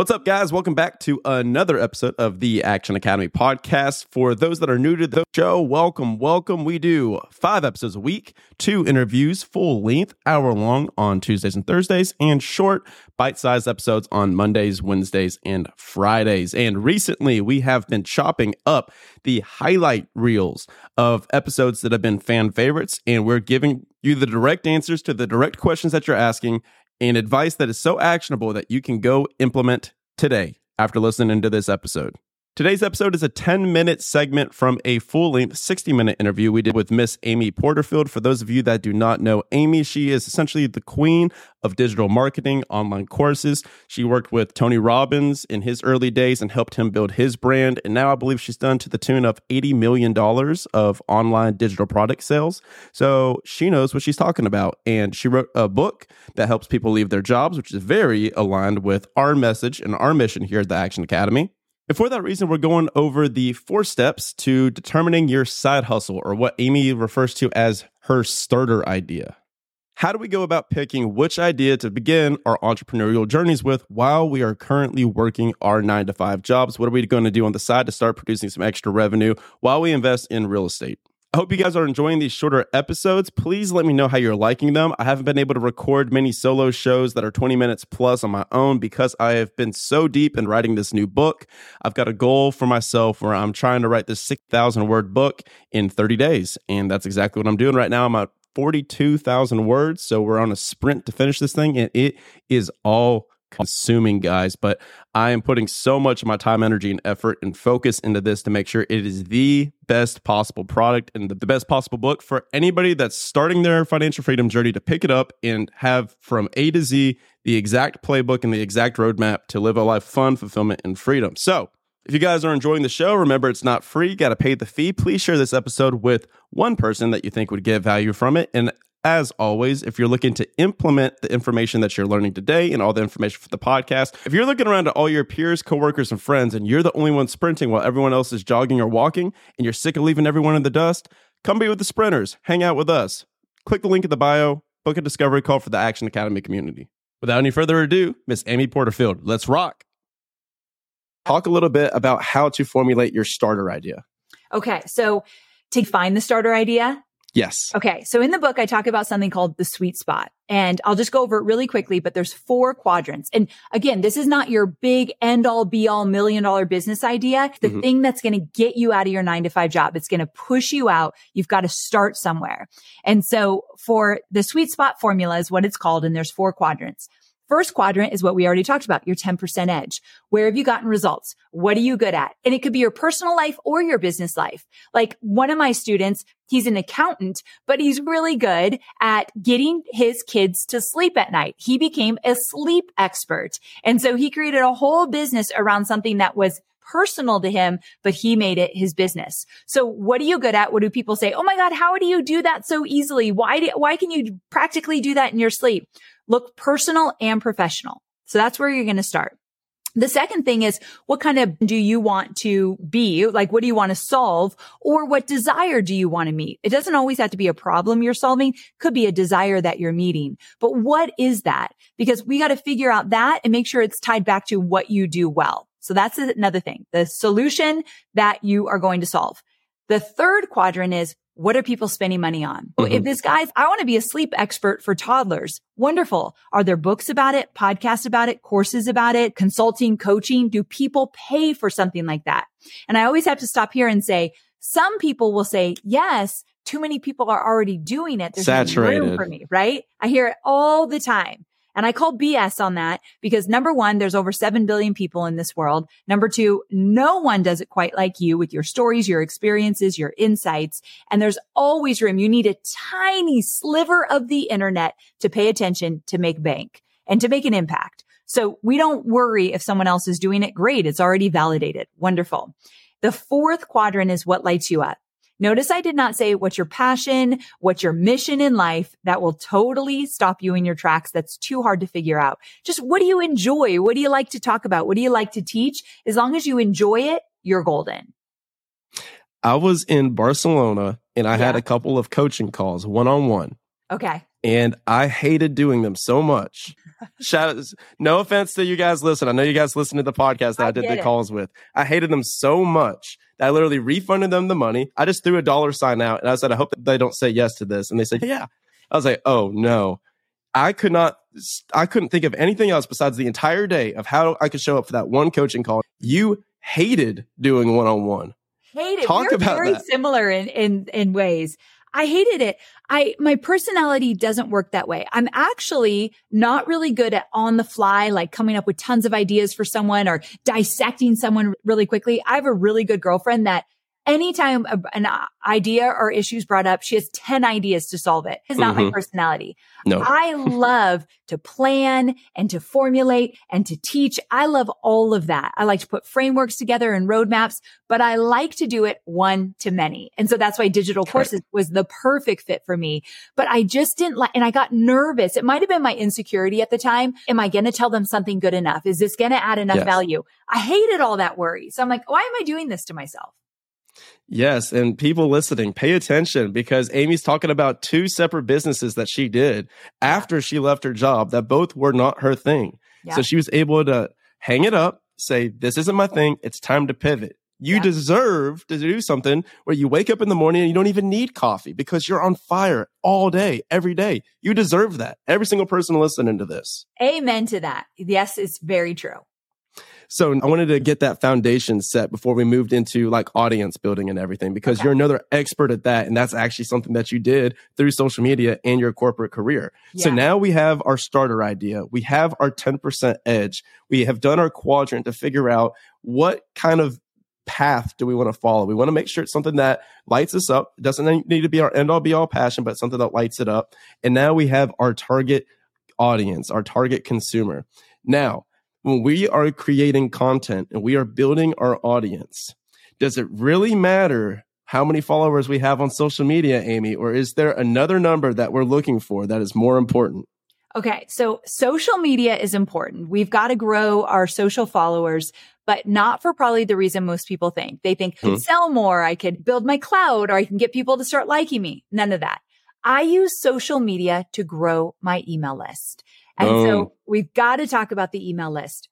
What's up, guys? Welcome back to another episode of the Action Academy podcast. For those that are new to the show, welcome, welcome. We do five episodes a week, two interviews, full length, hour long on Tuesdays and Thursdays, and short, bite sized episodes on Mondays, Wednesdays, and Fridays. And recently, we have been chopping up the highlight reels of episodes that have been fan favorites, and we're giving you the direct answers to the direct questions that you're asking and advice that is so actionable that you can go implement today after listening to this episode. Today's episode is a 10 minute segment from a full length 60 minute interview we did with Miss Amy Porterfield. For those of you that do not know Amy, she is essentially the queen of digital marketing online courses. She worked with Tony Robbins in his early days and helped him build his brand. And now I believe she's done to the tune of $80 million of online digital product sales. So she knows what she's talking about. And she wrote a book that helps people leave their jobs, which is very aligned with our message and our mission here at the Action Academy. And for that reason, we're going over the four steps to determining your side hustle, or what Amy refers to as her starter idea. How do we go about picking which idea to begin our entrepreneurial journeys with while we are currently working our nine to five jobs? What are we going to do on the side to start producing some extra revenue while we invest in real estate? I hope you guys are enjoying these shorter episodes. Please let me know how you're liking them. I haven't been able to record many solo shows that are 20 minutes plus on my own because I have been so deep in writing this new book. I've got a goal for myself where I'm trying to write this 6,000 word book in 30 days. And that's exactly what I'm doing right now. I'm at 42,000 words. So we're on a sprint to finish this thing, and it is all consuming, guys. But I am putting so much of my time, energy, and effort and focus into this to make sure it is the best possible product and the best possible book for anybody that's starting their financial freedom journey to pick it up and have from A to Z the exact playbook and the exact roadmap to live a life of fun, fulfillment, and freedom. So, if you guys are enjoying the show, remember it's not free. You got to pay the fee. Please share this episode with one person that you think would get value from it. And as always, if you're looking to implement the information that you're learning today and all the information for the podcast, if you're looking around at all your peers, coworkers, and friends, and you're the only one sprinting while everyone else is jogging or walking, and you're sick of leaving everyone in the dust, come be with the sprinters. Hang out with us. Click the link in the bio, book a discovery call for the Action Academy community. Without any further ado, Miss Amy Porterfield, let's rock. Talk a little bit about how to formulate your starter idea. Okay. So to find the starter idea, Yes. Okay. So in the book, I talk about something called the sweet spot and I'll just go over it really quickly, but there's four quadrants. And again, this is not your big end all be all million dollar business idea. The mm-hmm. thing that's going to get you out of your nine to five job. It's going to push you out. You've got to start somewhere. And so for the sweet spot formula is what it's called. And there's four quadrants. First quadrant is what we already talked about, your 10% edge. Where have you gotten results? What are you good at? And it could be your personal life or your business life. Like one of my students, he's an accountant, but he's really good at getting his kids to sleep at night. He became a sleep expert. And so he created a whole business around something that was personal to him, but he made it his business. So what are you good at? What do people say? Oh my God, how do you do that so easily? Why do, why can you practically do that in your sleep? Look personal and professional. So that's where you're going to start. The second thing is what kind of do you want to be? Like, what do you want to solve or what desire do you want to meet? It doesn't always have to be a problem you're solving. Could be a desire that you're meeting, but what is that? Because we got to figure out that and make sure it's tied back to what you do well. So that's another thing, the solution that you are going to solve. The third quadrant is what are people spending money on? Mm-hmm. If this guy's, I want to be a sleep expert for toddlers. Wonderful. Are there books about it, podcasts about it, courses about it, consulting, coaching? Do people pay for something like that? And I always have to stop here and say, some people will say, yes, too many people are already doing it. There's Saturated. No room for me, right? I hear it all the time. And I call BS on that because number one, there's over 7 billion people in this world. Number two, no one does it quite like you with your stories, your experiences, your insights. And there's always room. You need a tiny sliver of the internet to pay attention to make bank and to make an impact. So we don't worry if someone else is doing it. Great. It's already validated. Wonderful. The fourth quadrant is what lights you up. Notice I did not say what's your passion, what's your mission in life. That will totally stop you in your tracks. That's too hard to figure out. Just what do you enjoy? What do you like to talk about? What do you like to teach? As long as you enjoy it, you're golden. I was in Barcelona and I yeah. had a couple of coaching calls one on one. Okay. And I hated doing them so much. Shout out, no offense to you guys listen. I know you guys listen to the podcast that I, I did the it. calls with. I hated them so much that I literally refunded them the money. I just threw a dollar sign out and I said, I hope that they don't say yes to this. And they said, yeah. I was like, oh no. I could not, I couldn't think of anything else besides the entire day of how I could show up for that one coaching call. You hated doing one on one. Hated. Talk We're about very that. similar in, in, in ways. I hated it. I, my personality doesn't work that way. I'm actually not really good at on the fly, like coming up with tons of ideas for someone or dissecting someone really quickly. I have a really good girlfriend that anytime an idea or issues brought up, she has 10 ideas to solve it. It's not mm-hmm. my personality. No. I love to plan and to formulate and to teach. I love all of that. I like to put frameworks together and roadmaps, but I like to do it one to many. And so that's why digital courses was the perfect fit for me. But I just didn't like, and I got nervous. It might have been my insecurity at the time. Am I going to tell them something good enough? Is this going to add enough yes. value? I hated all that worry. So I'm like, why am I doing this to myself? Yes. And people listening, pay attention because Amy's talking about two separate businesses that she did after she left her job that both were not her thing. Yeah. So she was able to hang it up, say, this isn't my thing. It's time to pivot. You yeah. deserve to do something where you wake up in the morning and you don't even need coffee because you're on fire all day, every day. You deserve that. Every single person listening to this. Amen to that. Yes, it's very true. So I wanted to get that foundation set before we moved into like audience building and everything because okay. you're another expert at that. And that's actually something that you did through social media and your corporate career. Yeah. So now we have our starter idea. We have our 10% edge. We have done our quadrant to figure out what kind of path do we want to follow? We want to make sure it's something that lights us up. It doesn't need to be our end all be all passion, but something that lights it up. And now we have our target audience, our target consumer. Now, when we are creating content and we are building our audience, does it really matter how many followers we have on social media, Amy? Or is there another number that we're looking for that is more important? Okay. So social media is important. We've got to grow our social followers, but not for probably the reason most people think. They think hmm. sell more. I could build my cloud or I can get people to start liking me. None of that. I use social media to grow my email list. And oh. so we've got to talk about the email list.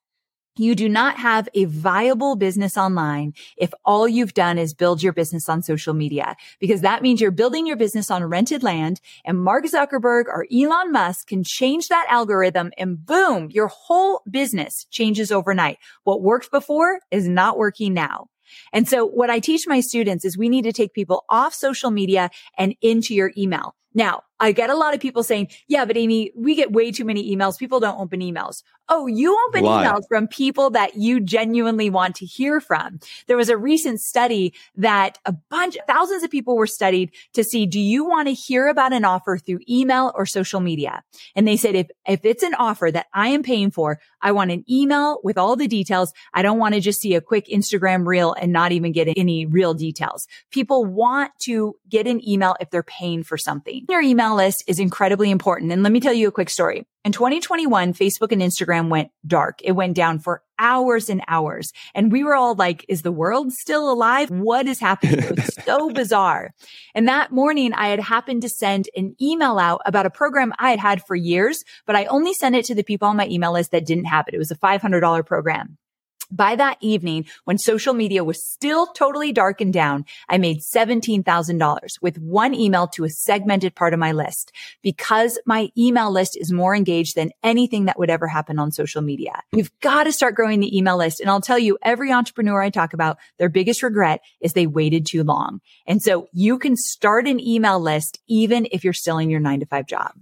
You do not have a viable business online if all you've done is build your business on social media, because that means you're building your business on rented land and Mark Zuckerberg or Elon Musk can change that algorithm and boom, your whole business changes overnight. What worked before is not working now. And so what I teach my students is we need to take people off social media and into your email. Now, I get a lot of people saying, yeah, but Amy, we get way too many emails. People don't open emails. Oh, you open Why? emails from people that you genuinely want to hear from. There was a recent study that a bunch, thousands of people were studied to see, do you want to hear about an offer through email or social media? And they said, if, if it's an offer that I am paying for, I want an email with all the details. I don't want to just see a quick Instagram reel and not even get any real details. People want to get an email if they're paying for something. Your email email list is incredibly important. And let me tell you a quick story. In 2021, Facebook and Instagram went dark. It went down for hours and hours. And we were all like, is the world still alive? What is happening? It was so bizarre. And that morning I had happened to send an email out about a program I had had for years, but I only sent it to the people on my email list that didn't have it. It was a $500 program. By that evening, when social media was still totally darkened down, I made $17,000 with one email to a segmented part of my list because my email list is more engaged than anything that would ever happen on social media. You've got to start growing the email list. And I'll tell you, every entrepreneur I talk about, their biggest regret is they waited too long. And so you can start an email list even if you're still in your nine to five job.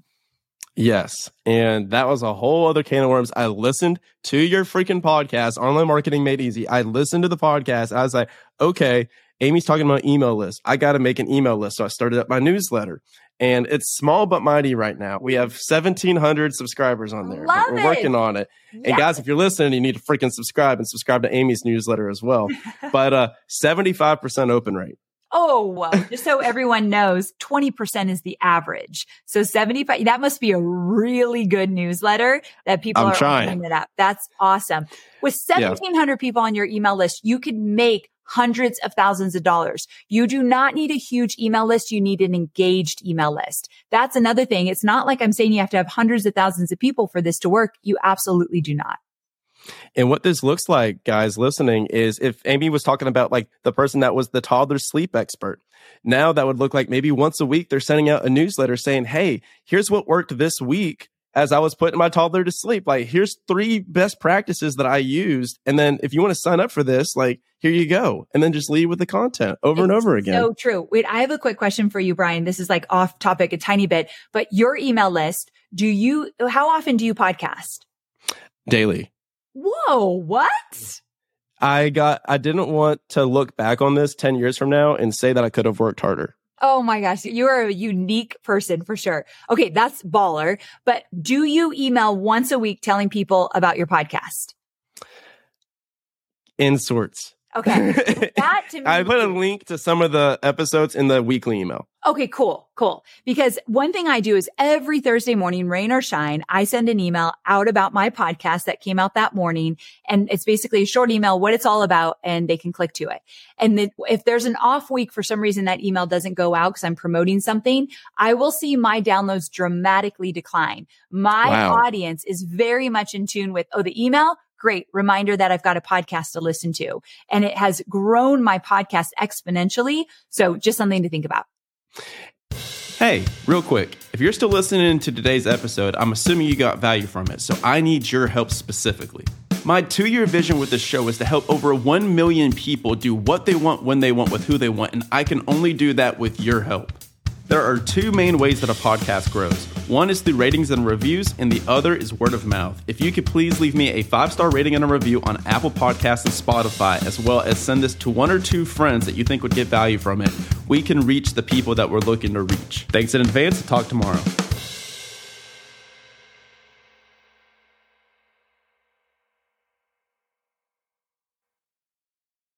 Yes. And that was a whole other can of worms. I listened to your freaking podcast, Online Marketing Made Easy. I listened to the podcast. I was like, okay, Amy's talking about email list. I got to make an email list. So I started up my newsletter and it's small but mighty right now. We have 1700 subscribers on there. Love We're working on it. Yes. And guys, if you're listening, you need to freaking subscribe and subscribe to Amy's newsletter as well. but uh 75% open rate. Oh, just so everyone knows, 20% is the average. So 75, that must be a really good newsletter that people I'm are trying. it up. That's awesome. With 1700 people on your email list, you could make hundreds of thousands of dollars. You do not need a huge email list. You need an engaged email list. That's another thing. It's not like I'm saying you have to have hundreds of thousands of people for this to work. You absolutely do not. And what this looks like, guys listening, is if Amy was talking about like the person that was the toddler sleep expert, now that would look like maybe once a week they're sending out a newsletter saying, Hey, here's what worked this week as I was putting my toddler to sleep. Like, here's three best practices that I used. And then if you want to sign up for this, like, here you go. And then just lead with the content over and over again. So true. Wait, I have a quick question for you, Brian. This is like off topic a tiny bit, but your email list, do you, how often do you podcast? Daily. Whoa, what? I got, I didn't want to look back on this 10 years from now and say that I could have worked harder. Oh my gosh, you're a unique person for sure. Okay, that's baller. But do you email once a week telling people about your podcast? In sorts. Okay. That to me. I put a link to some of the episodes in the weekly email. Okay, cool, cool. Because one thing I do is every Thursday morning, rain or shine, I send an email out about my podcast that came out that morning. And it's basically a short email, what it's all about, and they can click to it. And then if there's an off week for some reason that email doesn't go out because I'm promoting something, I will see my downloads dramatically decline. My Wow. audience is very much in tune with, oh, the email. Great reminder that I've got a podcast to listen to and it has grown my podcast exponentially. So just something to think about. Hey, real quick, if you're still listening to today's episode, I'm assuming you got value from it, so I need your help specifically. My two year vision with this show is to help over 1 million people do what they want, when they want, with who they want, and I can only do that with your help. There are two main ways that a podcast grows. One is through ratings and reviews, and the other is word of mouth. If you could please leave me a five star rating and a review on Apple Podcasts and Spotify, as well as send this to one or two friends that you think would get value from it, we can reach the people that we're looking to reach. Thanks in advance. Talk tomorrow.